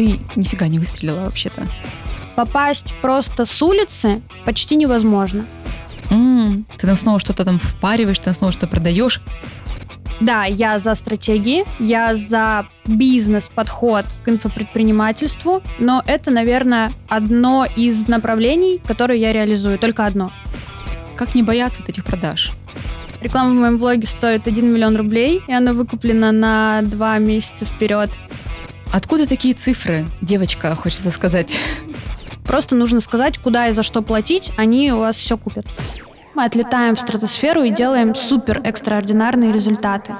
ты нифига не выстрелила вообще-то? Попасть просто с улицы почти невозможно. М, ты там снова что-то там впариваешь, ты там снова что-то продаешь. Да, я за стратегии, я за бизнес-подход к инфопредпринимательству, но это, наверное, одно из направлений, которые я реализую, только одно. Как не бояться этих продаж? Реклама в моем блоге стоит 1 миллион рублей, и она выкуплена на два месяца вперед. Откуда такие цифры, девочка, хочется сказать? Просто нужно сказать, куда и за что платить, они у вас все купят. Мы отлетаем в стратосферу и делаем супер экстраординарные результаты.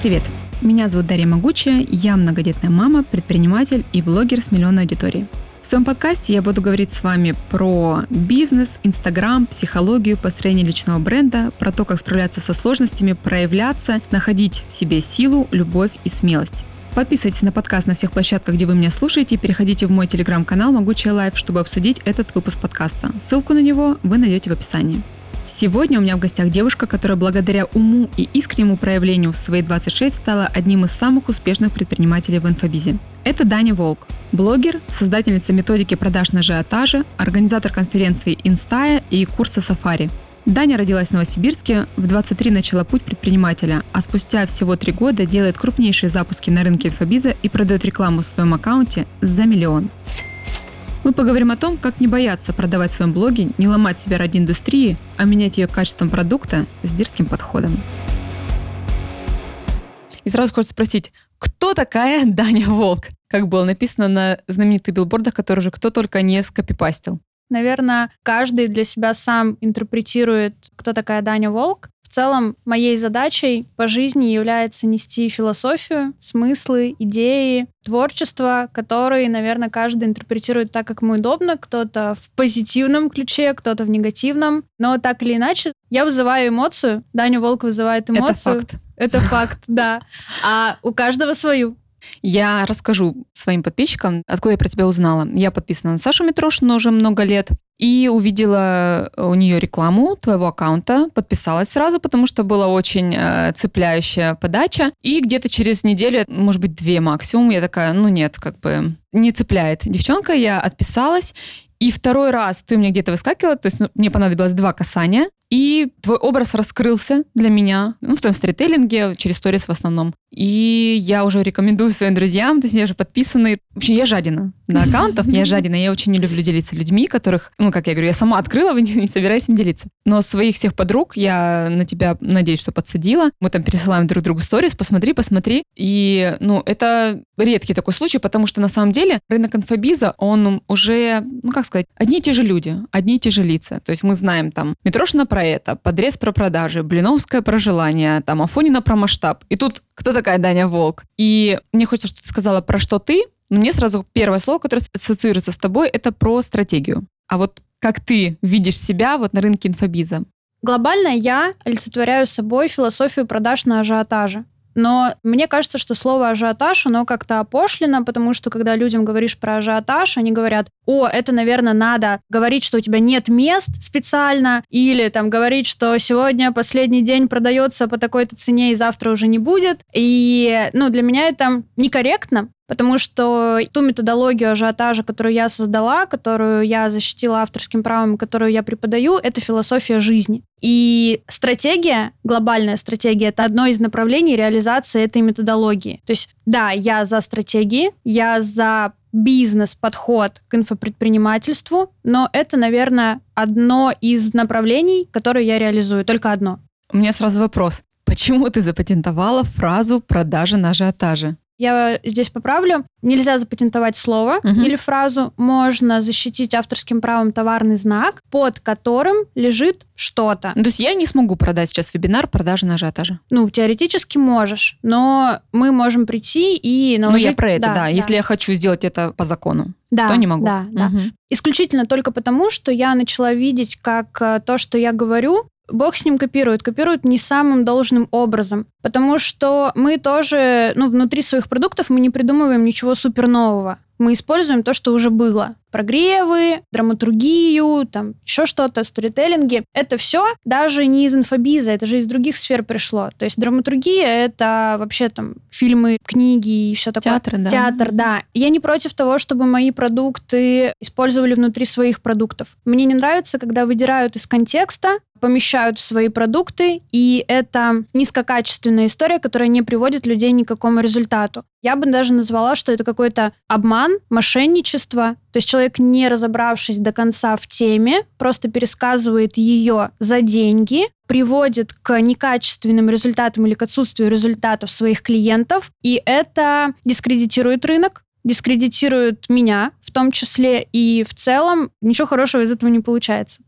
Привет, меня зовут Дарья Могучая, я многодетная мама, предприниматель и блогер с миллионной аудиторией. В своем подкасте я буду говорить с вами про бизнес, инстаграм, психологию, построение личного бренда, про то, как справляться со сложностями, проявляться, находить в себе силу, любовь и смелость. Подписывайтесь на подкаст на всех площадках, где вы меня слушаете, и переходите в мой телеграм-канал «Могучая лайф», чтобы обсудить этот выпуск подкаста. Ссылку на него вы найдете в описании. Сегодня у меня в гостях девушка, которая благодаря уму и искреннему проявлению в свои 26 стала одним из самых успешных предпринимателей в инфобизе. Это Даня Волк, блогер, создательница методики продаж на ажиотаже, организатор конференции «Инстая» и курса «Сафари». Даня родилась в Новосибирске, в 23 начала путь предпринимателя, а спустя всего три года делает крупнейшие запуски на рынке инфобиза и продает рекламу в своем аккаунте за миллион. Мы поговорим о том, как не бояться продавать в своем блоге, не ломать себя ради индустрии, а менять ее качеством продукта с дерзким подходом. И сразу хочется спросить, кто такая Даня Волк? Как было написано на знаменитых билбордах, которые уже кто только не скопипастил. Наверное, каждый для себя сам интерпретирует, кто такая Даня Волк. В целом, моей задачей по жизни является нести философию, смыслы, идеи, творчество, которые, наверное, каждый интерпретирует так, как ему удобно. Кто-то в позитивном ключе, кто-то в негативном. Но так или иначе, я вызываю эмоцию, Даня Волк вызывает эмоцию. Это факт. Это факт, да. А у каждого свою. Я расскажу своим подписчикам, откуда я про тебя узнала. Я подписана на Сашу Митрошину уже много лет. И увидела у нее рекламу твоего аккаунта, подписалась сразу, потому что была очень э, цепляющая подача. И где-то через неделю, может быть, две максимум, я такая, ну нет, как бы не цепляет. Девчонка, я отписалась, и второй раз ты мне где-то выскакивала, то есть ну, мне понадобилось два касания, и твой образ раскрылся для меня, ну, в твоем сторителлинге, через сторис в основном. И я уже рекомендую своим друзьям, то есть я уже подписаны. В общем, я жадина на аккаунтов, я жадина, я очень не люблю делиться людьми, которых, ну, как я говорю, я сама открыла, вы не, не собираюсь им делиться. Но своих всех подруг я на тебя, надеюсь, что подсадила. Мы там пересылаем друг другу сторис, посмотри, посмотри. И, ну, это редкий такой случай, потому что на самом деле рынок инфобиза, он уже, ну, как сказать, одни и те же люди, одни и те же лица. То есть мы знаем там Митрошина про это, подрез про продажи, Блиновская про желание, там Афонина про масштаб. И тут кто такая Даня Волк? И мне хочется, что ты сказала про что ты, но мне сразу первое слово, которое ассоциируется с тобой, это про стратегию. А вот как ты видишь себя вот на рынке инфобиза? Глобально я олицетворяю собой философию продаж на ажиотаже. Но мне кажется, что слово ажиотаж, оно как-то опошлено, потому что когда людям говоришь про ажиотаж, они говорят, о, это, наверное, надо говорить, что у тебя нет мест специально, или там говорить, что сегодня последний день продается по такой-то цене и завтра уже не будет. И, ну, для меня это некорректно, Потому что ту методологию ажиотажа, которую я создала, которую я защитила авторским правом, которую я преподаю, это философия жизни. И стратегия, глобальная стратегия, это одно из направлений реализации этой методологии. То есть, да, я за стратегии, я за бизнес-подход к инфопредпринимательству, но это, наверное, одно из направлений, которое я реализую, только одно. У меня сразу вопрос. Почему ты запатентовала фразу «продажа на ажиотаже»? Я здесь поправлю. Нельзя запатентовать слово угу. или фразу. Можно защитить авторским правом товарный знак, под которым лежит что-то. Ну, то есть я не смогу продать сейчас вебинар продажи на ажиотаже? Ну, теоретически можешь, но мы можем прийти и наложить... Ну, я про это, да. да. да. Если я хочу сделать это по закону, да, то не могу. Да, да. Угу. Исключительно только потому, что я начала видеть, как э, то, что я говорю, Бог с ним копирует, копирует не самым должным образом. Потому что мы тоже, ну, внутри своих продуктов мы не придумываем ничего супер нового. Мы используем то, что уже было. Прогревы, драматургию, там еще что-то, сторителлинги. Это все даже не из инфобиза, это же из других сфер пришло. То есть драматургия — это вообще там фильмы, книги и все такое. Театр, да. Театр, да. Я не против того, чтобы мои продукты использовали внутри своих продуктов. Мне не нравится, когда выдирают из контекста помещают в свои продукты, и это низкокачественная история, которая не приводит людей ни к какому результату. Я бы даже назвала, что это какой-то обман, мошенничество. То есть человек, не разобравшись до конца в теме, просто пересказывает ее за деньги, приводит к некачественным результатам или к отсутствию результатов своих клиентов, и это дискредитирует рынок, дискредитирует меня в том числе, и в целом ничего хорошего из этого не получается.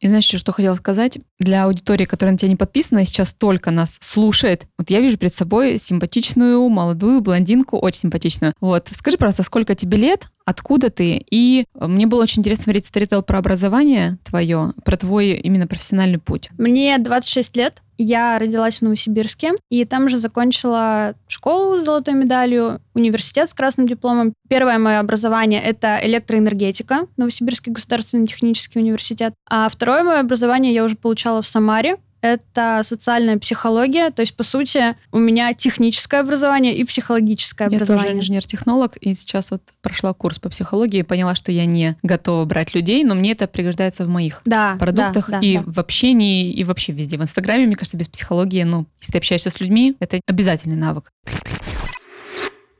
И знаешь, что хотела сказать? Для аудитории, которая на тебя не подписана и сейчас только нас слушает, вот я вижу перед собой симпатичную, молодую блондинку, очень симпатичную. Вот, скажи, пожалуйста, сколько тебе лет, откуда ты? И мне было очень интересно смотреть сторител про образование твое, про твой именно профессиональный путь. Мне 26 лет, я родилась в Новосибирске, и там же закончила школу с золотой медалью, университет с красным дипломом. Первое мое образование — это электроэнергетика, Новосибирский государственный технический университет. А второе мое образование я уже получала в Самаре, это социальная психология. То есть, по сути, у меня техническое образование и психологическое я образование. Я тоже инженер-технолог, и сейчас вот прошла курс по психологии и поняла, что я не готова брать людей, но мне это пригождается в моих да, продуктах да, и да. в общении, и вообще везде. В Инстаграме, мне кажется, без психологии, ну, если ты общаешься с людьми, это обязательный навык.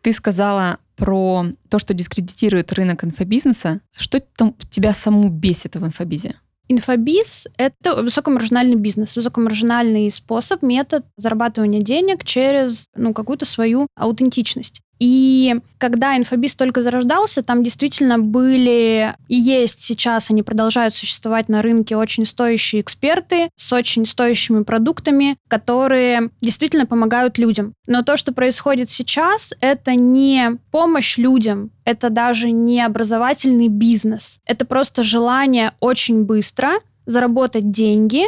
Ты сказала про то, что дискредитирует рынок инфобизнеса. Что там тебя саму бесит в инфобизе? Инфобиз — это высокомаржинальный бизнес, высокомаржинальный способ, метод зарабатывания денег через ну, какую-то свою аутентичность. И когда инфобиз только зарождался, там действительно были и есть сейчас, они продолжают существовать на рынке очень стоящие эксперты с очень стоящими продуктами, которые действительно помогают людям. Но то, что происходит сейчас, это не помощь людям, это даже не образовательный бизнес. Это просто желание очень быстро заработать деньги,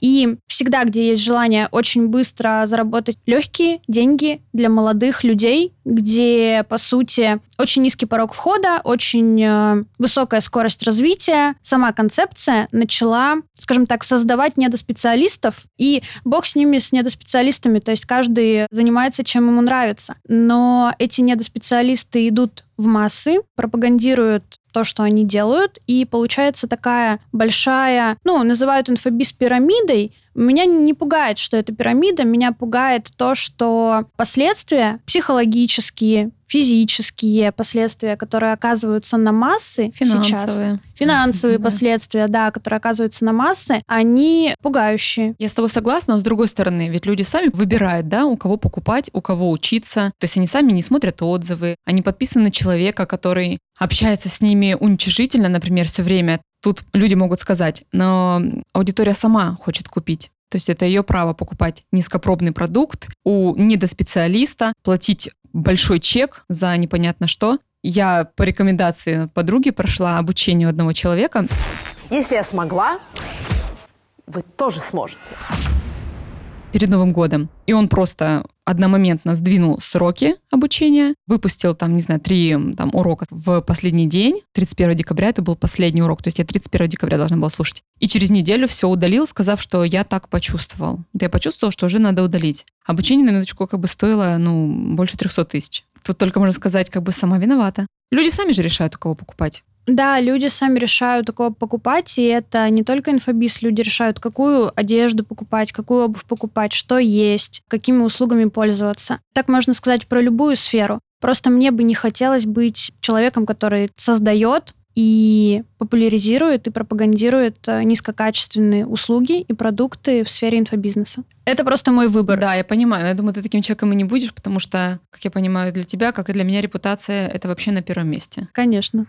и всегда, где есть желание очень быстро заработать легкие деньги для молодых людей, где, по сути, очень низкий порог входа, очень э, высокая скорость развития, сама концепция начала, скажем так, создавать недоспециалистов, и бог с ними, с недоспециалистами, то есть каждый занимается, чем ему нравится. Но эти недоспециалисты идут в массы, пропагандируют то, что они делают, и получается такая большая, ну, называют инфобиз пирамидой, меня не пугает, что это пирамида, меня пугает то, что последствия психологические, физические последствия, которые оказываются на массы финансовые. сейчас, финансовые да. последствия, да, которые оказываются на массы, они пугающие. Я с тобой согласна, но с другой стороны, ведь люди сами выбирают, да, у кого покупать, у кого учиться. То есть они сами не смотрят отзывы, они подписаны на человека, который общается с ними уничижительно, например, все время. Тут люди могут сказать, но аудитория сама хочет купить. То есть это ее право покупать низкопробный продукт у недоспециалиста, платить большой чек за непонятно что. Я по рекомендации подруги прошла обучение одного человека. Если я смогла, вы тоже сможете перед Новым годом. И он просто одномоментно сдвинул сроки обучения, выпустил там, не знаю, три там, урока в последний день. 31 декабря это был последний урок, то есть я 31 декабря должна была слушать. И через неделю все удалил, сказав, что я так почувствовал. Вот я почувствовал, что уже надо удалить. Обучение, на минуточку, как бы стоило, ну, больше 300 тысяч. Тут только можно сказать, как бы сама виновата. Люди сами же решают, у кого покупать. Да, люди сами решают, у кого покупать, и это не только инфобиз, люди решают, какую одежду покупать, какую обувь покупать, что есть, какими услугами пользоваться. Так можно сказать про любую сферу. Просто мне бы не хотелось быть человеком, который создает и популяризирует и пропагандирует э, низкокачественные услуги и продукты в сфере инфобизнеса. Это просто мой выбор. Да, я понимаю. Я думаю, ты таким человеком и не будешь, потому что, как я понимаю, для тебя, как и для меня, репутация — это вообще на первом месте. Конечно.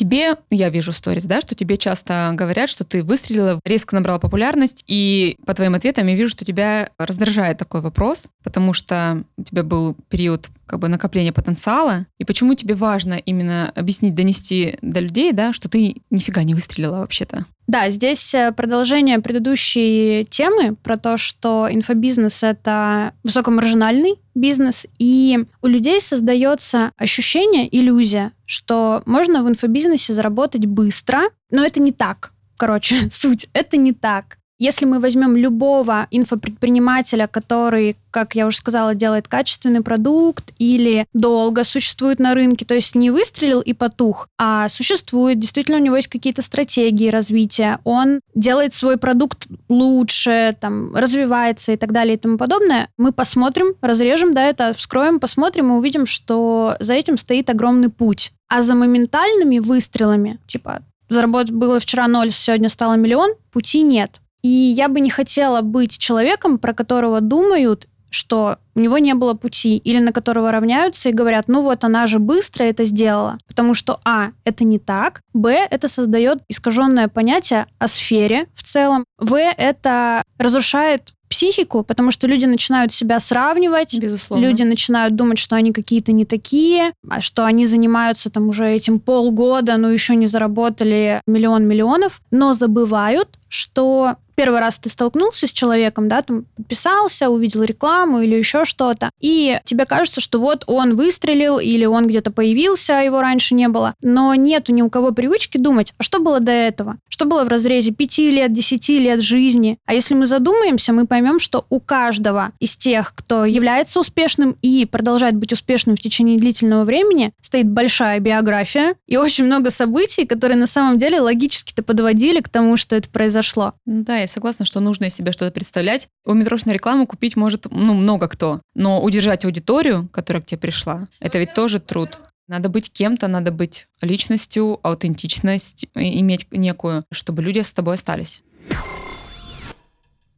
Тебе, я вижу сторис, да, что тебе часто говорят, что ты выстрелила, резко набрала популярность, и по твоим ответам я вижу, что тебя раздражает такой вопрос, потому что у тебя был период как бы накопления потенциала, и почему тебе важно именно объяснить, донести до людей, да, что ты нифига не выстрелила вообще-то? Да, здесь э, продолжение предыдущей темы про то, что инфобизнес — это высокомаржинальный бизнес, и у людей создается ощущение, иллюзия, что можно в инфобизнесе заработать быстро, но это не так. Короче, суть, это не так. Если мы возьмем любого инфопредпринимателя, который, как я уже сказала, делает качественный продукт или долго существует на рынке, то есть не выстрелил и потух, а существует, действительно у него есть какие-то стратегии развития, он делает свой продукт лучше, там, развивается и так далее и тому подобное, мы посмотрим, разрежем, да, это вскроем, посмотрим и увидим, что за этим стоит огромный путь. А за моментальными выстрелами, типа, заработать было вчера ноль, сегодня стало миллион, пути нет. И я бы не хотела быть человеком, про которого думают, что у него не было пути, или на которого равняются и говорят, ну вот она же быстро это сделала. Потому что, а, это не так, б, это создает искаженное понятие о сфере в целом, в, это разрушает психику, потому что люди начинают себя сравнивать, Безусловно. люди начинают думать, что они какие-то не такие, а что они занимаются там уже этим полгода, но еще не заработали миллион миллионов, но забывают, что первый раз ты столкнулся с человеком, да, там подписался, увидел рекламу или еще что-то, и тебе кажется, что вот он выстрелил или он где-то появился, а его раньше не было, но нету ни у кого привычки думать, а что было до этого? Что было в разрезе 5 лет, 10 лет жизни? А если мы задумаемся, мы поймем, что у каждого из тех, кто является успешным и продолжает быть успешным в течение длительного времени, стоит большая биография и очень много событий, которые на самом деле логически-то подводили к тому, что это произошло. Да, я согласна, что нужно из себя что-то представлять. У метрошной рекламу купить может ну, много кто, но удержать аудиторию, которая к тебе пришла, это ведь тоже труд. Надо быть кем-то, надо быть личностью, аутентичность иметь некую, чтобы люди с тобой остались.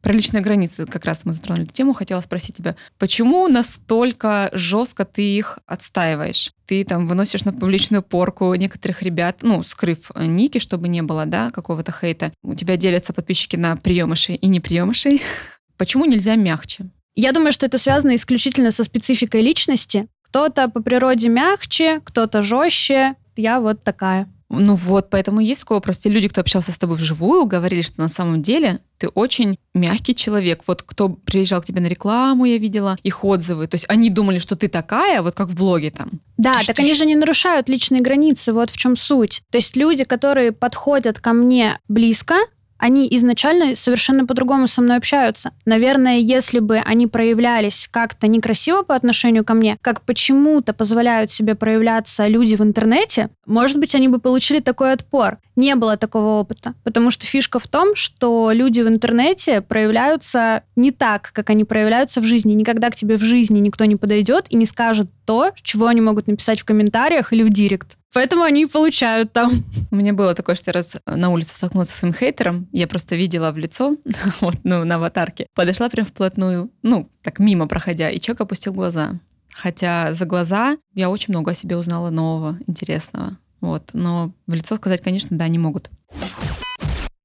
Про личные границы как раз мы затронули тему. Хотела спросить тебя, почему настолько жестко ты их отстаиваешь? Ты там выносишь на публичную порку некоторых ребят, ну, скрыв ники, чтобы не было, да, какого-то хейта. У тебя делятся подписчики на приемышей и неприемышей. Почему нельзя мягче? Я думаю, что это связано исключительно со спецификой личности. Кто-то по природе мягче, кто-то жестче. Я вот такая. Ну вот, поэтому есть такой вопрос. Те люди, кто общался с тобой вживую, говорили, что на самом деле ты очень мягкий человек. Вот кто приезжал к тебе на рекламу, я видела их отзывы. То есть они думали, что ты такая, вот как в блоге там. Да, так они же не нарушают личные границы, вот в чем суть. То есть люди, которые подходят ко мне близко, они изначально совершенно по-другому со мной общаются. Наверное, если бы они проявлялись как-то некрасиво по отношению ко мне, как почему-то позволяют себе проявляться люди в интернете, может быть, они бы получили такой отпор. Не было такого опыта, потому что фишка в том, что люди в интернете проявляются не так, как они проявляются в жизни. Никогда к тебе в жизни никто не подойдет и не скажет то, чего они могут написать в комментариях или в директ. Поэтому они и получают там. У меня было такое, что я раз на улице столкнулась со своим хейтером, я просто видела в лицо, вот, ну, на аватарке, подошла прям вплотную, ну, так мимо проходя, и человек опустил глаза. Хотя за глаза я очень много о себе узнала нового, интересного. Вот. Но в лицо сказать, конечно, да, не могут.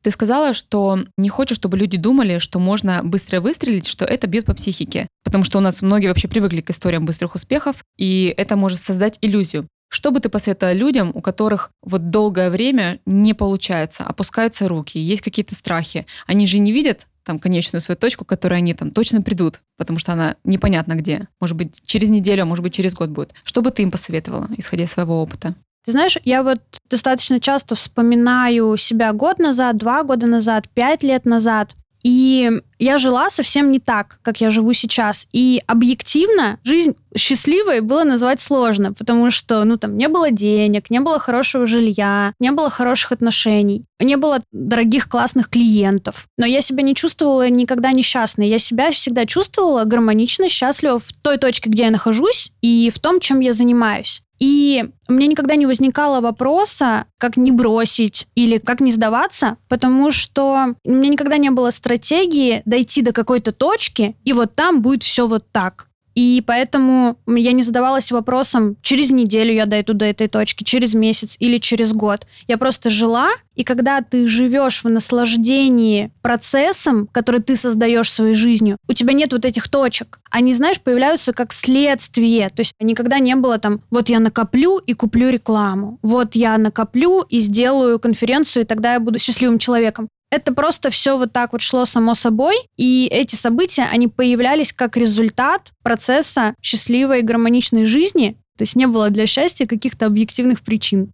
Ты сказала, что не хочешь, чтобы люди думали, что можно быстро выстрелить, что это бьет по психике. Потому что у нас многие вообще привыкли к историям быстрых успехов, и это может создать иллюзию. Что бы ты посоветовала людям, у которых вот долгое время не получается, опускаются руки, есть какие-то страхи? Они же не видят там конечную свою точку, к они там точно придут, потому что она непонятно где. Может быть, через неделю, а может быть, через год будет. Что бы ты им посоветовала, исходя из своего опыта? Ты знаешь, я вот достаточно часто вспоминаю себя год назад, два года назад, пять лет назад. И я жила совсем не так, как я живу сейчас. И объективно жизнь счастливой было назвать сложно, потому что, ну, там, не было денег, не было хорошего жилья, не было хороших отношений, не было дорогих классных клиентов. Но я себя не чувствовала никогда несчастной. Я себя всегда чувствовала гармонично, счастливо в той точке, где я нахожусь, и в том, чем я занимаюсь. И у меня никогда не возникало вопроса, как не бросить или как не сдаваться, потому что у меня никогда не было стратегии дойти до какой-то точки, и вот там будет все вот так. И поэтому я не задавалась вопросом, через неделю я дойду до этой точки, через месяц или через год. Я просто жила, и когда ты живешь в наслаждении процессом, который ты создаешь своей жизнью, у тебя нет вот этих точек. Они, знаешь, появляются как следствие. То есть никогда не было там, вот я накоплю и куплю рекламу. Вот я накоплю и сделаю конференцию, и тогда я буду счастливым человеком. Это просто все вот так вот шло само собой, и эти события, они появлялись как результат процесса счастливой и гармоничной жизни, то есть не было для счастья каких-то объективных причин.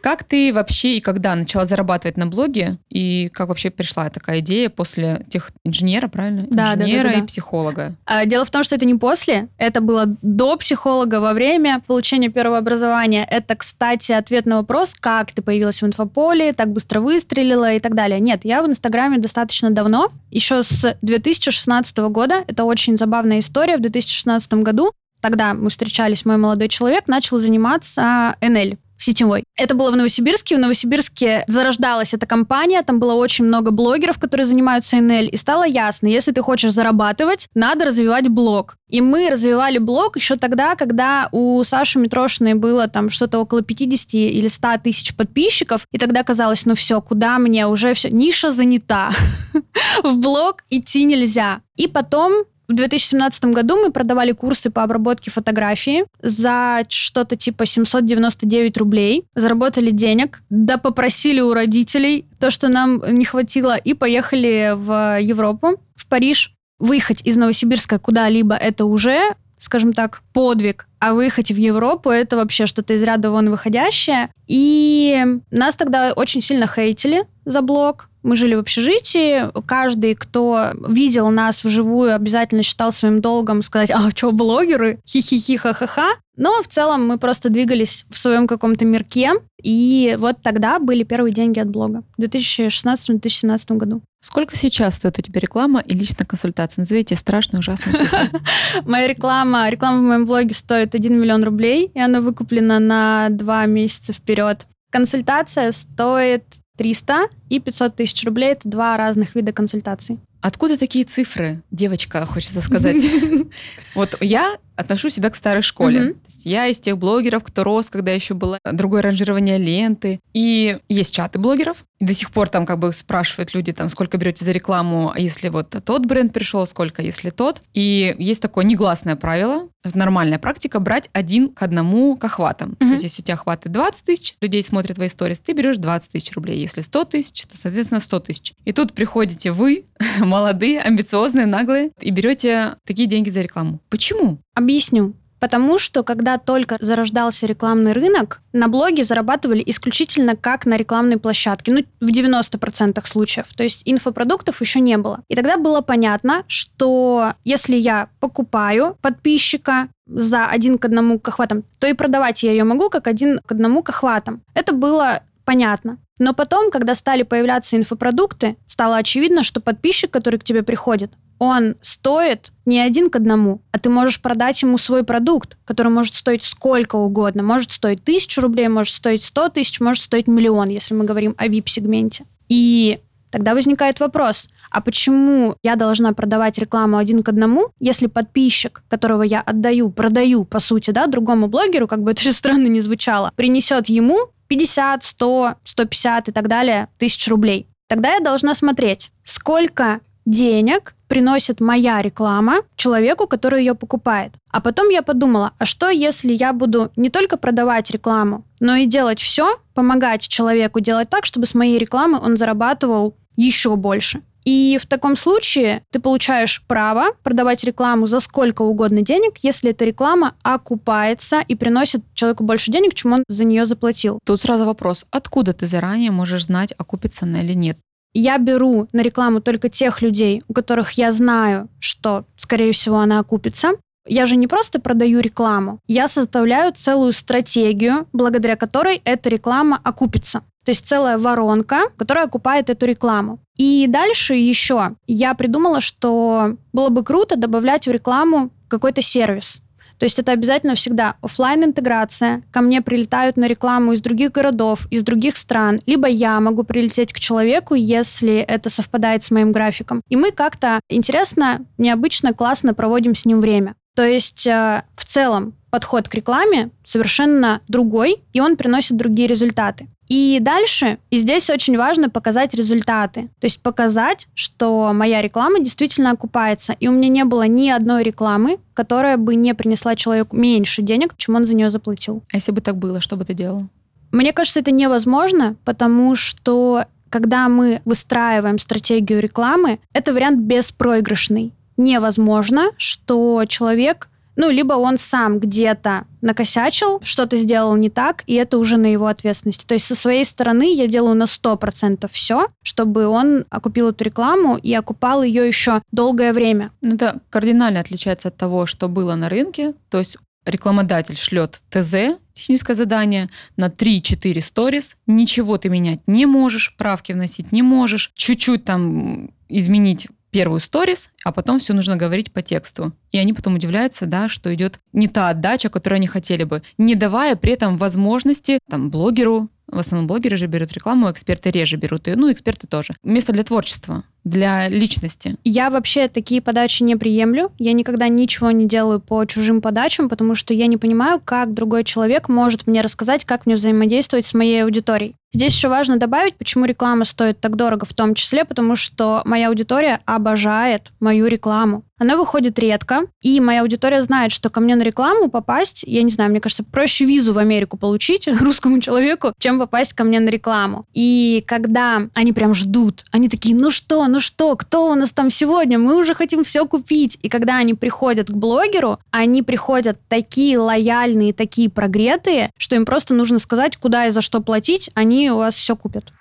Как ты вообще и когда начала зарабатывать на блоге? И как вообще пришла такая идея после тех инженера, правильно? Да, инженера да, да, да, и психолога. А, дело в том, что это не после, это было до психолога, во время получения первого образования. Это, кстати, ответ на вопрос, как ты появилась в инфополе, так быстро выстрелила и так далее. Нет, я в Инстаграме достаточно давно, еще с 2016 года. Это очень забавная история. В 2016 году Тогда мы встречались, мой молодой человек начал заниматься НЛ, сетевой. Это было в Новосибирске. В Новосибирске зарождалась эта компания, там было очень много блогеров, которые занимаются НЛ, и стало ясно, если ты хочешь зарабатывать, надо развивать блог. И мы развивали блог еще тогда, когда у Саши Митрошиной было там что-то около 50 или 100 тысяч подписчиков, и тогда казалось, ну все, куда мне уже все, ниша занята. В блог идти нельзя. И потом в 2017 году мы продавали курсы по обработке фотографии за что-то типа 799 рублей. Заработали денег, да попросили у родителей то, что нам не хватило, и поехали в Европу, в Париж. Выехать из Новосибирска куда-либо это уже скажем так, подвиг, а выехать в Европу это вообще что-то из ряда вон выходящее. И нас тогда очень сильно хейтили за блог. Мы жили в общежитии. Каждый, кто видел нас вживую, обязательно считал своим долгом сказать, а что, блогеры? Хи-хи-хи, ха-ха-ха. Но в целом мы просто двигались в своем каком-то мирке. И вот тогда были первые деньги от блога. В 2016-2017 году. Сколько сейчас стоит у тебя реклама и личная консультация? Назовите страшную, ужасную цифру. Моя реклама, реклама в моем блоге стоит 1 миллион рублей, и она выкуплена на 2 месяца вперед. Консультация стоит 300 и 500 тысяч рублей. Это два разных вида консультаций. Откуда такие цифры, девочка, хочется сказать? Вот я отношу себя к старой школе. Мгм. То есть я из тех блогеров, кто рос, когда еще было другое ранжирование ленты. И есть чаты блогеров. И до сих пор там как бы спрашивают люди, там, сколько берете за рекламу, а если вот тот бренд пришел, сколько, если тот. И есть такое негласное правило, нормальная практика, брать один к одному к охватам. То Мгм. есть если у тебя охваты 20 тысяч, людей смотрят твои сторис, ты берешь 20 тысяч рублей. Если 100 тысяч, то, соответственно, 100 тысяч. И тут приходите вы, молодые, амбициозные, наглые, и берете такие деньги за рекламу. Почему? Объясню. Потому что, когда только зарождался рекламный рынок, на блоге зарабатывали исключительно как на рекламной площадке. Ну, в 90% случаев. То есть инфопродуктов еще не было. И тогда было понятно, что если я покупаю подписчика за один к одному к охватам, то и продавать я ее могу как один к одному к охватам. Это было понятно. Но потом, когда стали появляться инфопродукты, стало очевидно, что подписчик, который к тебе приходит, он стоит не один к одному, а ты можешь продать ему свой продукт, который может стоить сколько угодно. Может стоить тысячу рублей, может стоить сто тысяч, может стоить миллион, если мы говорим о VIP-сегменте. И тогда возникает вопрос, а почему я должна продавать рекламу один к одному, если подписчик, которого я отдаю, продаю, по сути, да, другому блогеру, как бы это же странно не звучало, принесет ему 50, 100, 150 и так далее тысяч рублей. Тогда я должна смотреть, сколько денег приносит моя реклама человеку, который ее покупает. А потом я подумала, а что если я буду не только продавать рекламу, но и делать все, помогать человеку делать так, чтобы с моей рекламы он зарабатывал еще больше. И в таком случае ты получаешь право продавать рекламу за сколько угодно денег, если эта реклама окупается и приносит человеку больше денег, чем он за нее заплатил. Тут сразу вопрос, откуда ты заранее можешь знать, окупится она или нет? Я беру на рекламу только тех людей, у которых я знаю, что, скорее всего, она окупится. Я же не просто продаю рекламу, я составляю целую стратегию, благодаря которой эта реклама окупится. То есть целая воронка, которая окупает эту рекламу. И дальше еще я придумала, что было бы круто добавлять в рекламу какой-то сервис. То есть это обязательно всегда офлайн интеграция ко мне прилетают на рекламу из других городов, из других стран, либо я могу прилететь к человеку, если это совпадает с моим графиком. И мы как-то интересно, необычно, классно проводим с ним время. То есть э, в целом подход к рекламе совершенно другой, и он приносит другие результаты. И дальше, и здесь очень важно показать результаты. То есть показать, что моя реклама действительно окупается. И у меня не было ни одной рекламы, которая бы не принесла человеку меньше денег, чем он за нее заплатил. А если бы так было, что бы ты делал? Мне кажется, это невозможно, потому что когда мы выстраиваем стратегию рекламы, это вариант беспроигрышный. Невозможно, что человек ну, либо он сам где-то накосячил, что-то сделал не так, и это уже на его ответственности. То есть со своей стороны я делаю на 100% все, чтобы он окупил эту рекламу и окупал ее еще долгое время. Ну, это кардинально отличается от того, что было на рынке. То есть рекламодатель шлет ТЗ, техническое задание, на 3-4 сторис, ничего ты менять не можешь, правки вносить не можешь, чуть-чуть там изменить первую сторис, а потом все нужно говорить по тексту. И они потом удивляются, да, что идет не та отдача, которую они хотели бы, не давая при этом возможности там, блогеру, в основном блогеры же берут рекламу, эксперты реже берут ее, ну, эксперты тоже. Место для творчества, для личности. Я вообще такие подачи не приемлю. Я никогда ничего не делаю по чужим подачам, потому что я не понимаю, как другой человек может мне рассказать, как мне взаимодействовать с моей аудиторией. Здесь еще важно добавить, почему реклама стоит так дорого, в том числе, потому что моя аудитория обожает мою рекламу. Она выходит редко, и моя аудитория знает, что ко мне на рекламу попасть, я не знаю, мне кажется, проще визу в Америку получить русскому человеку, чем попасть ко мне на рекламу. И когда они прям ждут, они такие, ну что, ну что, кто у нас там сегодня, мы уже хотим все купить. И когда они приходят к блогеру, они приходят такие лояльные, такие прогретые, что им просто нужно сказать, куда и за что платить, они у вас все купят.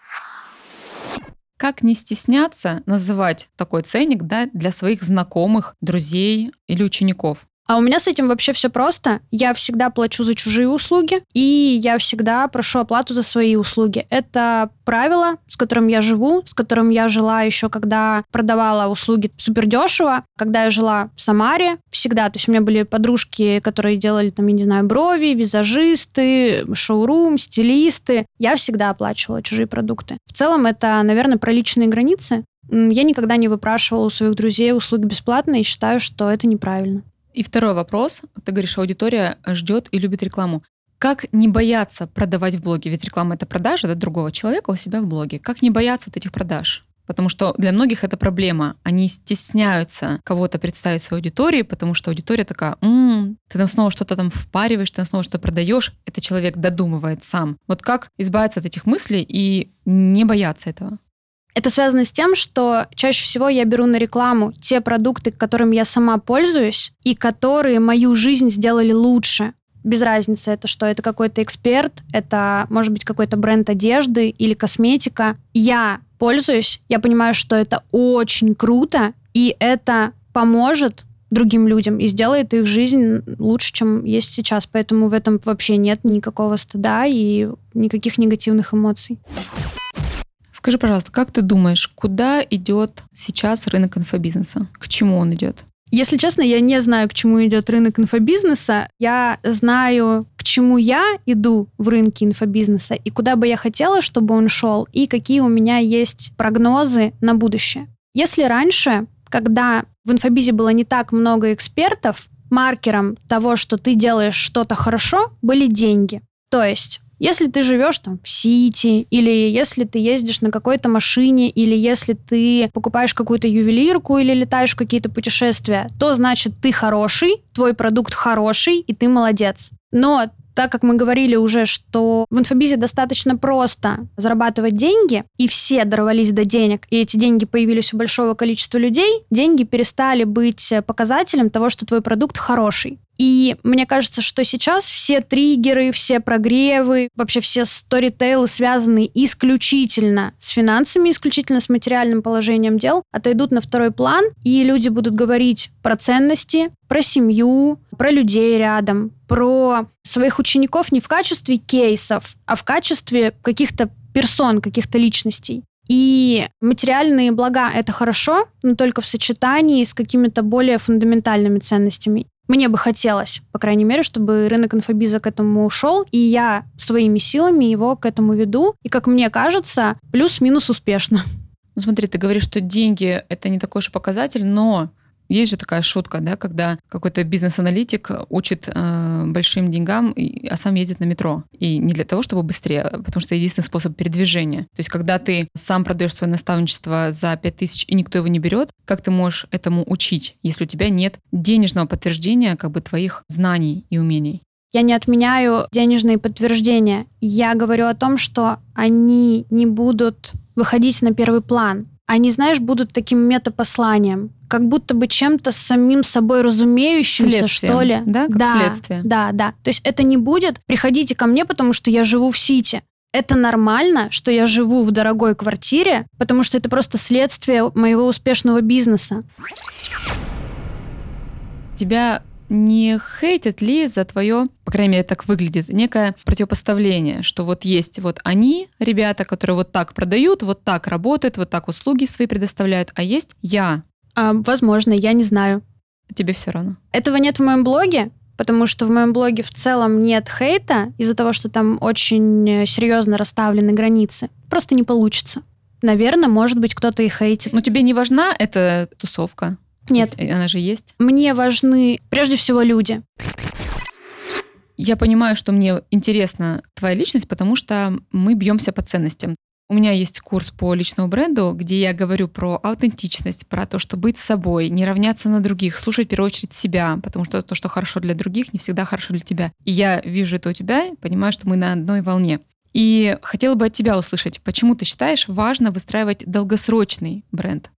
Как не стесняться называть такой ценник да, для своих знакомых, друзей или учеников? А у меня с этим вообще все просто. Я всегда плачу за чужие услуги, и я всегда прошу оплату за свои услуги. Это правило, с которым я живу, с которым я жила еще, когда продавала услуги супер дешево, когда я жила в Самаре, всегда. То есть у меня были подружки, которые делали там, я не знаю, брови, визажисты, шоурум, стилисты. Я всегда оплачивала чужие продукты. В целом это, наверное, про личные границы. Я никогда не выпрашивала у своих друзей услуги бесплатно и считаю, что это неправильно. И второй вопрос. Ты говоришь, аудитория ждет и любит рекламу. Как не бояться продавать в блоге? Ведь реклама — это продажа да, другого человека у себя в блоге. Как не бояться от этих продаж? Потому что для многих это проблема. Они стесняются кого-то представить своей аудитории, потому что аудитория такая, м-м, ты там снова что-то там впариваешь, ты там снова что-то продаешь. Это человек додумывает сам. Вот как избавиться от этих мыслей и не бояться этого? Это связано с тем, что чаще всего я беру на рекламу те продукты, которыми я сама пользуюсь, и которые мою жизнь сделали лучше. Без разницы, это что, это какой-то эксперт, это может быть какой-то бренд одежды или косметика. Я пользуюсь, я понимаю, что это очень круто, и это поможет другим людям и сделает их жизнь лучше, чем есть сейчас. Поэтому в этом вообще нет никакого стыда и никаких негативных эмоций. Скажи, пожалуйста, как ты думаешь, куда идет сейчас рынок инфобизнеса? К чему он идет? Если честно, я не знаю, к чему идет рынок инфобизнеса. Я знаю, к чему я иду в рынке инфобизнеса и куда бы я хотела, чтобы он шел, и какие у меня есть прогнозы на будущее. Если раньше, когда в инфобизе было не так много экспертов, маркером того, что ты делаешь что-то хорошо, были деньги. То есть если ты живешь там в Сити, или если ты ездишь на какой-то машине, или если ты покупаешь какую-то ювелирку или летаешь в какие-то путешествия, то значит ты хороший, твой продукт хороший, и ты молодец. Но так как мы говорили уже, что в инфобизе достаточно просто зарабатывать деньги, и все дорвались до денег, и эти деньги появились у большого количества людей, деньги перестали быть показателем того, что твой продукт хороший. И мне кажется, что сейчас все триггеры, все прогревы, вообще все сторитейлы, связанные исключительно с финансами, исключительно с материальным положением дел, отойдут на второй план, и люди будут говорить про ценности, про семью, про людей рядом, про своих учеников не в качестве кейсов, а в качестве каких-то персон, каких-то личностей. И материальные блага — это хорошо, но только в сочетании с какими-то более фундаментальными ценностями. Мне бы хотелось, по крайней мере, чтобы рынок инфобиза к этому ушел, и я своими силами его к этому веду. И, как мне кажется, плюс-минус успешно. Ну смотри, ты говоришь, что деньги — это не такой уж показатель, но есть же такая шутка, да, когда какой-то бизнес-аналитик учит э, большим деньгам, а сам ездит на метро. И не для того, чтобы быстрее, а потому что единственный способ передвижения. То есть, когда ты сам продаешь свое наставничество за 5000 и никто его не берет, как ты можешь этому учить, если у тебя нет денежного подтверждения как бы твоих знаний и умений? Я не отменяю денежные подтверждения. Я говорю о том, что они не будут выходить на первый план они, знаешь, будут таким метапосланием, как будто бы чем-то самим собой разумеющимся, Следствием, что ли. Да, как да, следствие. Да, да. То есть это не будет «приходите ко мне, потому что я живу в Сити». Это нормально, что я живу в дорогой квартире, потому что это просто следствие моего успешного бизнеса. Тебя не хейтят ли за твое, по крайней мере, так выглядит, некое противопоставление, что вот есть вот они, ребята, которые вот так продают, вот так работают, вот так услуги свои предоставляют, а есть я. А, возможно, я не знаю. Тебе все равно. Этого нет в моем блоге, потому что в моем блоге в целом нет хейта из-за того, что там очень серьезно расставлены границы. Просто не получится. Наверное, может быть, кто-то и хейтит. Но тебе не важна эта тусовка? Нет. Она же есть? Мне важны прежде всего люди. Я понимаю, что мне интересна твоя личность, потому что мы бьемся по ценностям. У меня есть курс по личному бренду, где я говорю про аутентичность, про то, что быть собой, не равняться на других, слушать в первую очередь себя, потому что то, что хорошо для других, не всегда хорошо для тебя. И я вижу это у тебя понимаю, что мы на одной волне. И хотела бы от тебя услышать, почему ты считаешь важно выстраивать долгосрочный бренд?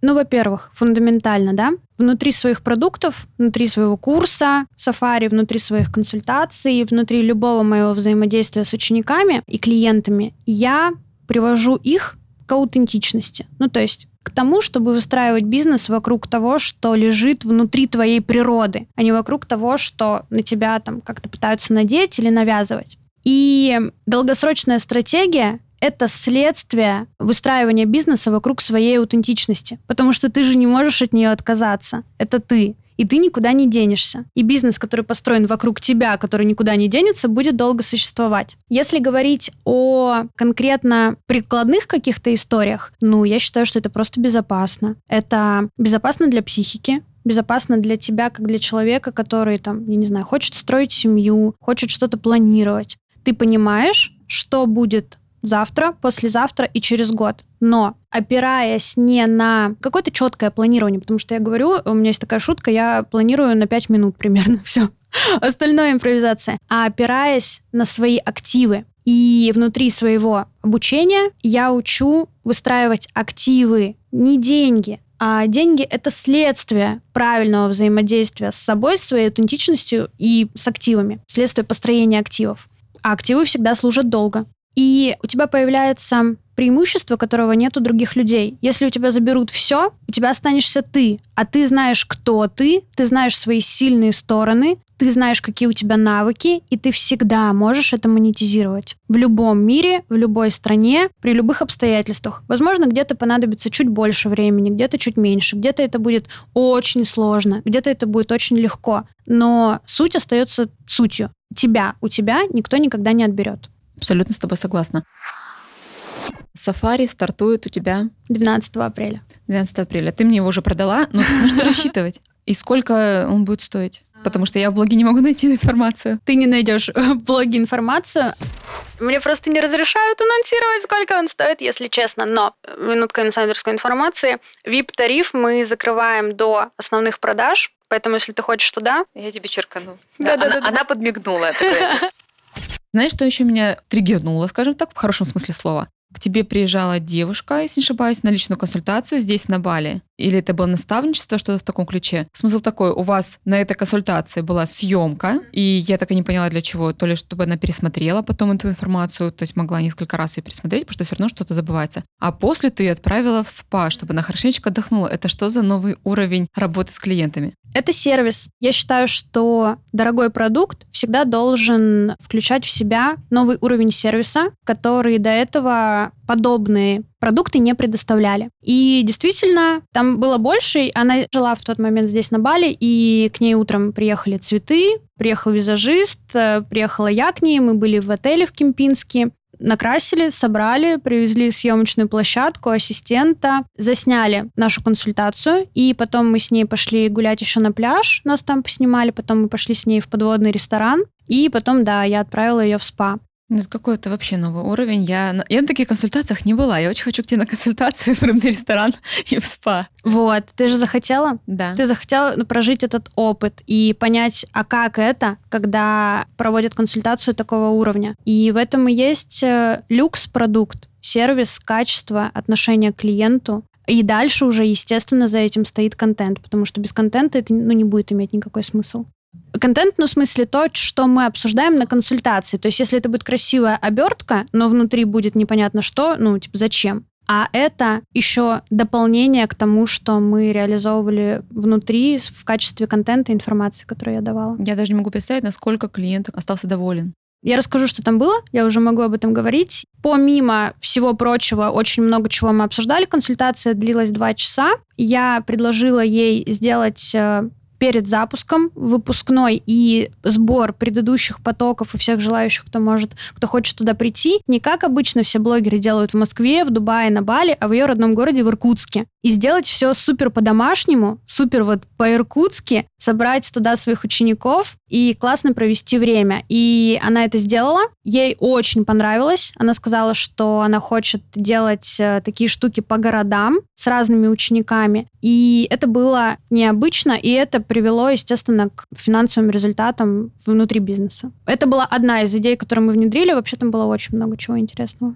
Ну, во-первых, фундаментально, да, внутри своих продуктов, внутри своего курса сафари, внутри своих консультаций, внутри любого моего взаимодействия с учениками и клиентами, я привожу их к аутентичности. Ну, то есть к тому, чтобы выстраивать бизнес вокруг того, что лежит внутри твоей природы, а не вокруг того, что на тебя там как-то пытаются надеть или навязывать. И долгосрочная стратегия это следствие выстраивания бизнеса вокруг своей аутентичности. Потому что ты же не можешь от нее отказаться. Это ты. И ты никуда не денешься. И бизнес, который построен вокруг тебя, который никуда не денется, будет долго существовать. Если говорить о конкретно прикладных каких-то историях, ну, я считаю, что это просто безопасно. Это безопасно для психики, безопасно для тебя, как для человека, который, там, я не знаю, хочет строить семью, хочет что-то планировать. Ты понимаешь, что будет завтра, послезавтра и через год. Но опираясь не на какое-то четкое планирование, потому что я говорю, у меня есть такая шутка, я планирую на 5 минут примерно, все. Остальное импровизация. А опираясь на свои активы, и внутри своего обучения я учу выстраивать активы, не деньги, а деньги — это следствие правильного взаимодействия с собой, своей аутентичностью и с активами, следствие построения активов. А активы всегда служат долго и у тебя появляется преимущество, которого нет у других людей. Если у тебя заберут все, у тебя останешься ты, а ты знаешь, кто ты, ты знаешь свои сильные стороны, ты знаешь, какие у тебя навыки, и ты всегда можешь это монетизировать. В любом мире, в любой стране, при любых обстоятельствах. Возможно, где-то понадобится чуть больше времени, где-то чуть меньше, где-то это будет очень сложно, где-то это будет очень легко. Но суть остается сутью. Тебя у тебя никто никогда не отберет. Абсолютно с тобой согласна. Сафари стартует у тебя 12 апреля. 12 апреля. Ты мне его уже продала. Ну, на что рассчитывать? И сколько он будет стоить? Потому что я в блоге не могу найти информацию. Ты не найдешь в блоге информацию. Мне просто не разрешают анонсировать, сколько он стоит, если честно. Но минутка инсайдерской информации. VIP-тариф мы закрываем до основных продаж. Поэтому, если ты хочешь туда... Я тебе черкану. Да, да, она, да, она подмигнула. Знаешь, что еще меня триггернуло, скажем так, в хорошем смысле слова? К тебе приезжала девушка, если не ошибаюсь, на личную консультацию здесь, на Бали. Или это было наставничество, что-то в таком ключе. Смысл такой, у вас на этой консультации была съемка, и я так и не поняла для чего. То ли чтобы она пересмотрела потом эту информацию, то есть могла несколько раз ее пересмотреть, потому что все равно что-то забывается. А после ты ее отправила в спа, чтобы она хорошенечко отдохнула. Это что за новый уровень работы с клиентами? Это сервис. Я считаю, что дорогой продукт всегда должен включать в себя новый уровень сервиса, который до этого подобные продукты не предоставляли. И действительно, там было больше. Она жила в тот момент здесь на Бали, и к ней утром приехали цветы, приехал визажист, э, приехала я к ней, мы были в отеле в Кемпинске накрасили, собрали, привезли съемочную площадку, ассистента, засняли нашу консультацию, и потом мы с ней пошли гулять еще на пляж, нас там поснимали, потом мы пошли с ней в подводный ресторан, и потом, да, я отправила ее в спа. Ну, это какой-то вообще новый уровень. Я, я на таких консультациях не была. Я очень хочу к тебе на консультацию в рыбный ресторан и в спа. Вот. Ты же захотела? Да. Ты захотела прожить этот опыт и понять, а как это, когда проводят консультацию такого уровня. И в этом и есть э, люкс-продукт, сервис, качество, отношение к клиенту. И дальше уже, естественно, за этим стоит контент, потому что без контента это ну, не будет иметь никакой смысл. Контент, ну, в смысле, то, что мы обсуждаем на консультации. То есть, если это будет красивая обертка, но внутри будет непонятно что, ну, типа, зачем? А это еще дополнение к тому, что мы реализовывали внутри в качестве контента информации, которую я давала. Я даже не могу представить, насколько клиент остался доволен. Я расскажу, что там было, я уже могу об этом говорить. Помимо всего прочего, очень много чего мы обсуждали. Консультация длилась два часа. Я предложила ей сделать э, перед запуском выпускной и сбор предыдущих потоков и всех желающих, кто может, кто хочет туда прийти, не как обычно все блогеры делают в Москве, в Дубае, на Бали, а в ее родном городе в Иркутске. И сделать все супер по-домашнему, супер вот по-иркутски, собрать туда своих учеников и классно провести время. И она это сделала. Ей очень понравилось. Она сказала, что она хочет делать э, такие штуки по городам с разными учениками. И это было необычно, и это привело, естественно, к финансовым результатам внутри бизнеса. Это была одна из идей, которую мы внедрили. Вообще там было очень много чего интересного.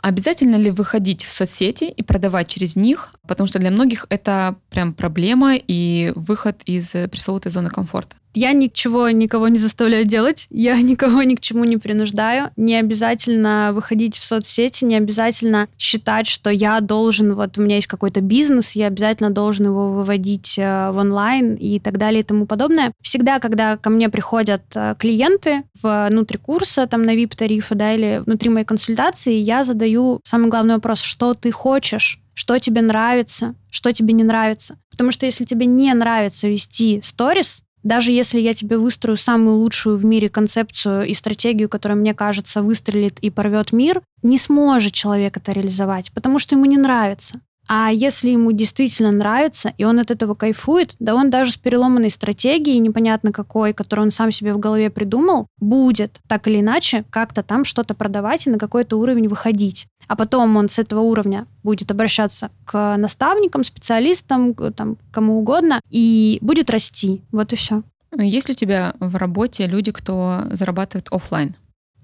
Обязательно ли выходить в соцсети и продавать через них? Потому что для многих это прям проблема и выход из пресловутой зоны комфорта. Я ничего никого не заставляю делать, я никого ни к чему не принуждаю. Не обязательно выходить в соцсети, не обязательно считать, что я должен, вот у меня есть какой-то бизнес, я обязательно должен его выводить э, в онлайн и так далее и тому подобное. Всегда, когда ко мне приходят э, клиенты внутри курса, там на VIP-тарифы, да, или внутри моей консультации, я задаю самый главный вопрос, что ты хочешь? что тебе нравится, что тебе не нравится. Потому что если тебе не нравится вести сторис, даже если я тебе выстрою самую лучшую в мире концепцию и стратегию, которая, мне кажется, выстрелит и порвет мир, не сможет человек это реализовать, потому что ему не нравится. А если ему действительно нравится, и он от этого кайфует, да он даже с переломанной стратегией, непонятно какой, которую он сам себе в голове придумал, будет так или иначе как-то там что-то продавать и на какой-то уровень выходить. А потом он с этого уровня будет обращаться к наставникам, специалистам, там, кому угодно, и будет расти. Вот и все. Есть ли у тебя в работе люди, кто зарабатывает офлайн?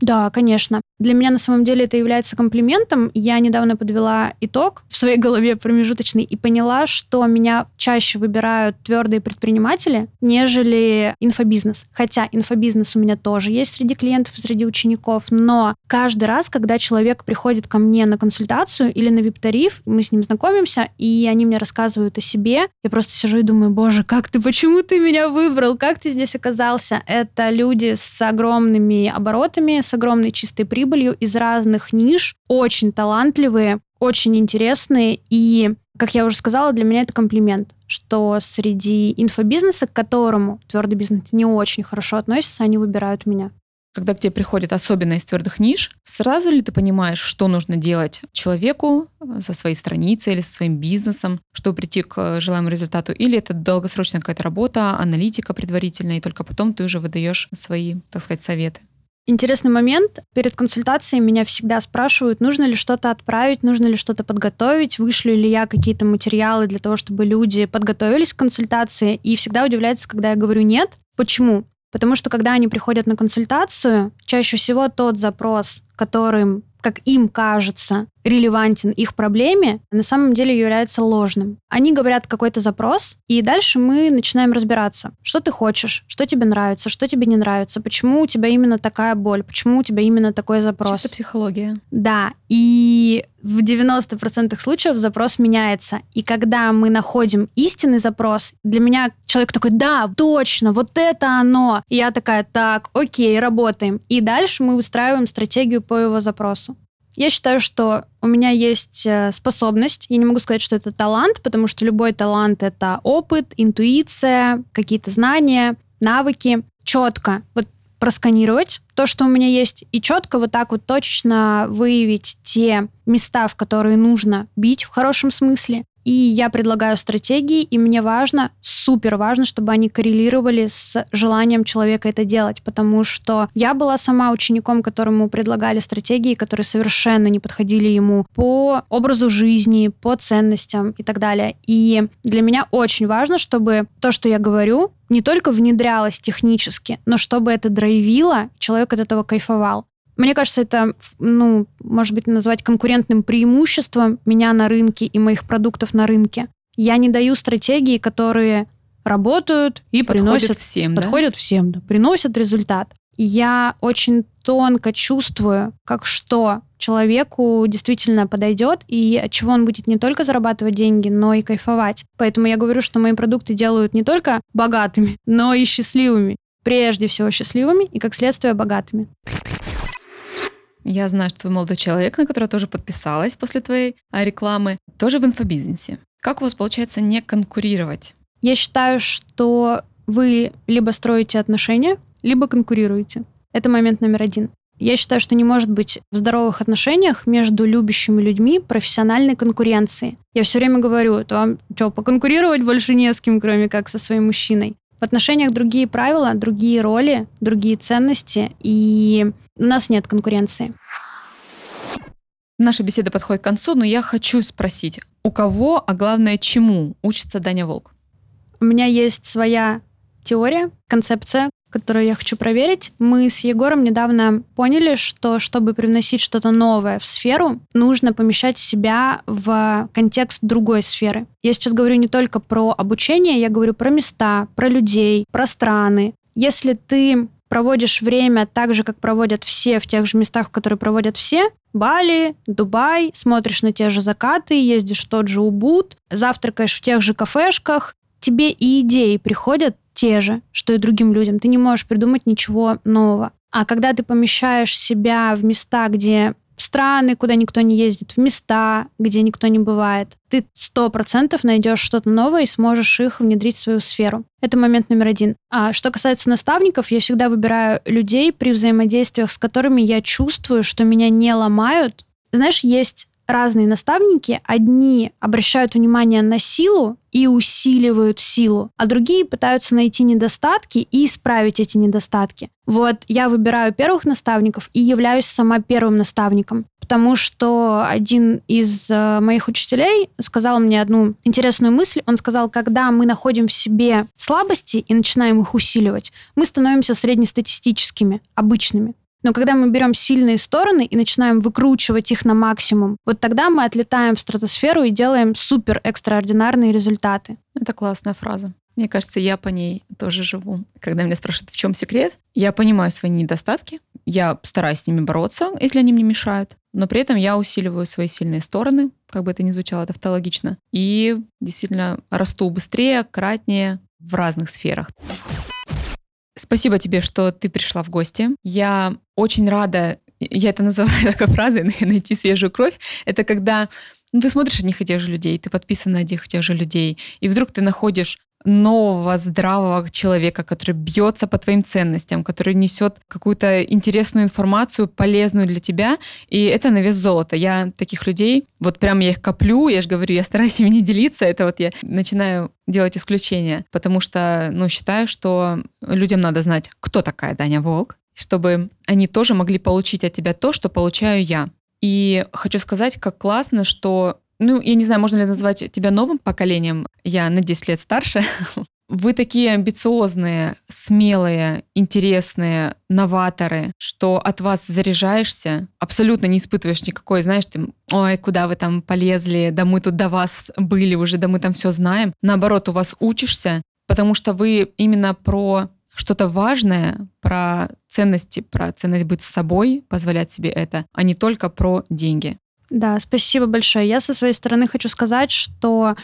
Да, конечно. Для меня на самом деле это является комплиментом. Я недавно подвела итог в своей голове промежуточный и поняла, что меня чаще выбирают твердые предприниматели, нежели инфобизнес. Хотя инфобизнес у меня тоже есть среди клиентов, среди учеников, но каждый раз, когда человек приходит ко мне на консультацию или на вип-тариф, мы с ним знакомимся, и они мне рассказывают о себе, я просто сижу и думаю, боже, как ты, почему ты меня выбрал, как ты здесь оказался? Это люди с огромными оборотами, с огромной чистой прибылью из разных ниш, очень талантливые, очень интересные и как я уже сказала, для меня это комплимент, что среди инфобизнеса, к которому твердый бизнес не очень хорошо относится, они выбирают меня. Когда к тебе приходят особенно из твердых ниш, сразу ли ты понимаешь, что нужно делать человеку со своей страницей или со своим бизнесом, чтобы прийти к желаемому результату? Или это долгосрочная какая-то работа, аналитика предварительная, и только потом ты уже выдаешь свои, так сказать, советы? Интересный момент. Перед консультацией меня всегда спрашивают, нужно ли что-то отправить, нужно ли что-то подготовить, вышлю ли я какие-то материалы для того, чтобы люди подготовились к консультации. И всегда удивляется, когда я говорю нет. Почему? Потому что когда они приходят на консультацию, чаще всего тот запрос, которым как им кажется, релевантен их проблеме, на самом деле является ложным. Они говорят какой-то запрос, и дальше мы начинаем разбираться, что ты хочешь, что тебе нравится, что тебе не нравится, почему у тебя именно такая боль, почему у тебя именно такой запрос. Чисто психология. Да, и в 90% случаев запрос меняется. И когда мы находим истинный запрос, для меня человек такой, да, точно, вот это оно. И я такая, так, окей, работаем. И дальше мы выстраиваем стратегию по его запросу. Я считаю, что у меня есть э, способность. Я не могу сказать, что это талант, потому что любой талант — это опыт, интуиция, какие-то знания, навыки. Четко вот просканировать то, что у меня есть, и четко вот так вот точечно выявить те места, в которые нужно бить в хорошем смысле, и я предлагаю стратегии, и мне важно, супер важно, чтобы они коррелировали с желанием человека это делать, потому что я была сама учеником, которому предлагали стратегии, которые совершенно не подходили ему по образу жизни, по ценностям и так далее. И для меня очень важно, чтобы то, что я говорю, не только внедрялось технически, но чтобы это драйвило, человек от этого кайфовал. Мне кажется, это, ну, может быть, назвать конкурентным преимуществом меня на рынке и моих продуктов на рынке. Я не даю стратегии, которые работают и подходят приносят всем, подходят да? всем, да, приносят результат. я очень тонко чувствую, как что человеку действительно подойдет и от чего он будет не только зарабатывать деньги, но и кайфовать. Поэтому я говорю, что мои продукты делают не только богатыми, но и счастливыми. Прежде всего счастливыми и, как следствие, богатыми. Я знаю, что вы молодой человек, на которого тоже подписалась после твоей а, рекламы, тоже в инфобизнесе. Как у вас получается не конкурировать? Я считаю, что вы либо строите отношения, либо конкурируете. Это момент номер один. Я считаю, что не может быть в здоровых отношениях между любящими людьми профессиональной конкуренции. Я все время говорю, то вам что, поконкурировать больше не с кем, кроме как со своим мужчиной. В отношениях другие правила, другие роли, другие ценности, и у нас нет конкуренции. Наша беседа подходит к концу, но я хочу спросить, у кого, а главное, чему учится Даня Волк? У меня есть своя теория, концепция, которую я хочу проверить. Мы с Егором недавно поняли, что чтобы привносить что-то новое в сферу, нужно помещать себя в контекст другой сферы. Я сейчас говорю не только про обучение, я говорю про места, про людей, про страны. Если ты проводишь время так же, как проводят все в тех же местах, в которые проводят все, Бали, Дубай, смотришь на те же закаты, ездишь в тот же Убуд, завтракаешь в тех же кафешках, тебе и идеи приходят те же, что и другим людям. Ты не можешь придумать ничего нового. А когда ты помещаешь себя в места, где страны, куда никто не ездит, в места, где никто не бывает. Ты сто процентов найдешь что-то новое и сможешь их внедрить в свою сферу. Это момент номер один. А что касается наставников, я всегда выбираю людей при взаимодействиях, с которыми я чувствую, что меня не ломают. Знаешь, есть разные наставники. Одни обращают внимание на силу и усиливают силу, а другие пытаются найти недостатки и исправить эти недостатки. Вот я выбираю первых наставников и являюсь сама первым наставником, потому что один из э, моих учителей сказал мне одну интересную мысль. Он сказал, когда мы находим в себе слабости и начинаем их усиливать, мы становимся среднестатистическими, обычными. Но когда мы берем сильные стороны и начинаем выкручивать их на максимум, вот тогда мы отлетаем в стратосферу и делаем супер экстраординарные результаты. Это классная фраза. Мне кажется, я по ней тоже живу. Когда меня спрашивают, в чем секрет, я понимаю свои недостатки, я стараюсь с ними бороться, если они мне мешают, но при этом я усиливаю свои сильные стороны, как бы это ни звучало тавтологично, и действительно расту быстрее, кратнее в разных сферах. Спасибо тебе, что ты пришла в гости. Я очень рада, я это называю такой фразой, найти свежую кровь. Это когда ну, ты смотришь одних и тех же людей, ты подписан на одних и тех же людей, и вдруг ты находишь нового, здравого человека, который бьется по твоим ценностям, который несет какую-то интересную информацию, полезную для тебя, и это на вес золота. Я таких людей, вот прям я их коплю, я же говорю, я стараюсь ими не делиться, это вот я начинаю делать исключения, потому что, ну, считаю, что людям надо знать, кто такая Даня Волк, чтобы они тоже могли получить от тебя то, что получаю я. И хочу сказать, как классно, что ну, я не знаю, можно ли назвать тебя новым поколением, я на 10 лет старше. Вы такие амбициозные, смелые, интересные новаторы, что от вас заряжаешься, абсолютно не испытываешь никакой, знаешь, ты, ой, куда вы там полезли, да мы тут до вас были уже, да мы там все знаем. Наоборот, у вас учишься, потому что вы именно про что-то важное, про ценности, про ценность быть с собой, позволять себе это, а не только про деньги. Да, спасибо большое. Я со своей стороны хочу сказать, что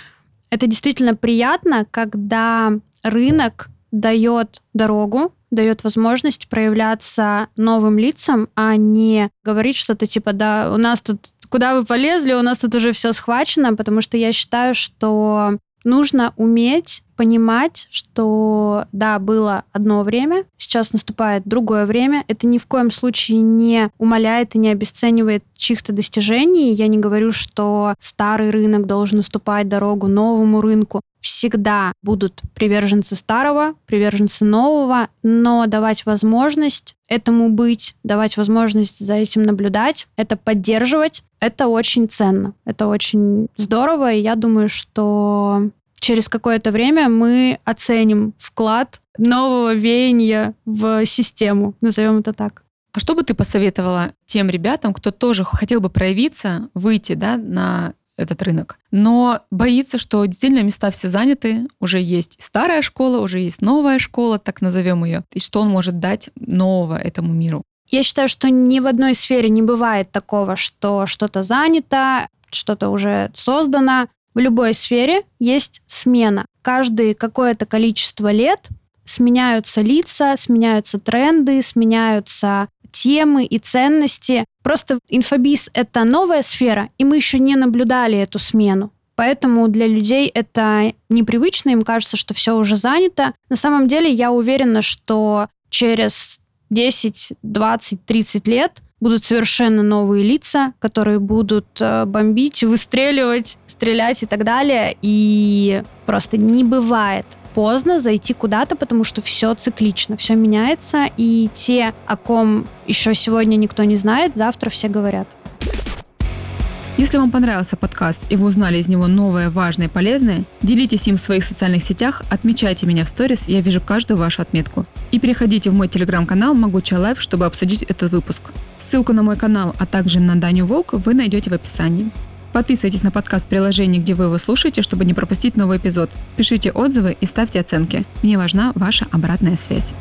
это действительно приятно, когда рынок дает дорогу дает возможность проявляться новым лицам, а не говорить что-то типа, да, у нас тут куда вы полезли, у нас тут уже все схвачено, потому что я считаю, что нужно уметь понимать, что да, было одно время, сейчас наступает другое время. Это ни в коем случае не умаляет и не обесценивает чьих-то достижений. Я не говорю, что старый рынок должен уступать дорогу новому рынку. Всегда будут приверженцы старого, приверженцы нового, но давать возможность этому быть, давать возможность за этим наблюдать, это поддерживать, это очень ценно, это очень здорово, и я думаю, что через какое-то время мы оценим вклад нового веяния в систему, назовем это так. А что бы ты посоветовала тем ребятам, кто тоже хотел бы проявиться, выйти да, на этот рынок, но боится, что действительно места все заняты, уже есть старая школа, уже есть новая школа, так назовем ее, и что он может дать нового этому миру? Я считаю, что ни в одной сфере не бывает такого, что что-то занято, что-то уже создано. В любой сфере есть смена. Каждые какое-то количество лет сменяются лица, сменяются тренды, сменяются темы и ценности. Просто инфобиз — это новая сфера, и мы еще не наблюдали эту смену. Поэтому для людей это непривычно, им кажется, что все уже занято. На самом деле я уверена, что через 10, 20, 30 лет будут совершенно новые лица, которые будут э, бомбить, выстреливать, стрелять и так далее. И просто не бывает поздно зайти куда-то, потому что все циклично, все меняется, и те, о ком еще сегодня никто не знает, завтра все говорят. Если вам понравился подкаст и вы узнали из него новое, важное и полезное, делитесь им в своих социальных сетях, отмечайте меня в сторис, я вижу каждую вашу отметку. И переходите в мой телеграм-канал Могучая Life, чтобы обсудить этот выпуск. Ссылку на мой канал, а также на Даню Волк вы найдете в описании. Подписывайтесь на подкаст в приложении, где вы его слушаете, чтобы не пропустить новый эпизод. Пишите отзывы и ставьте оценки. Мне важна ваша обратная связь.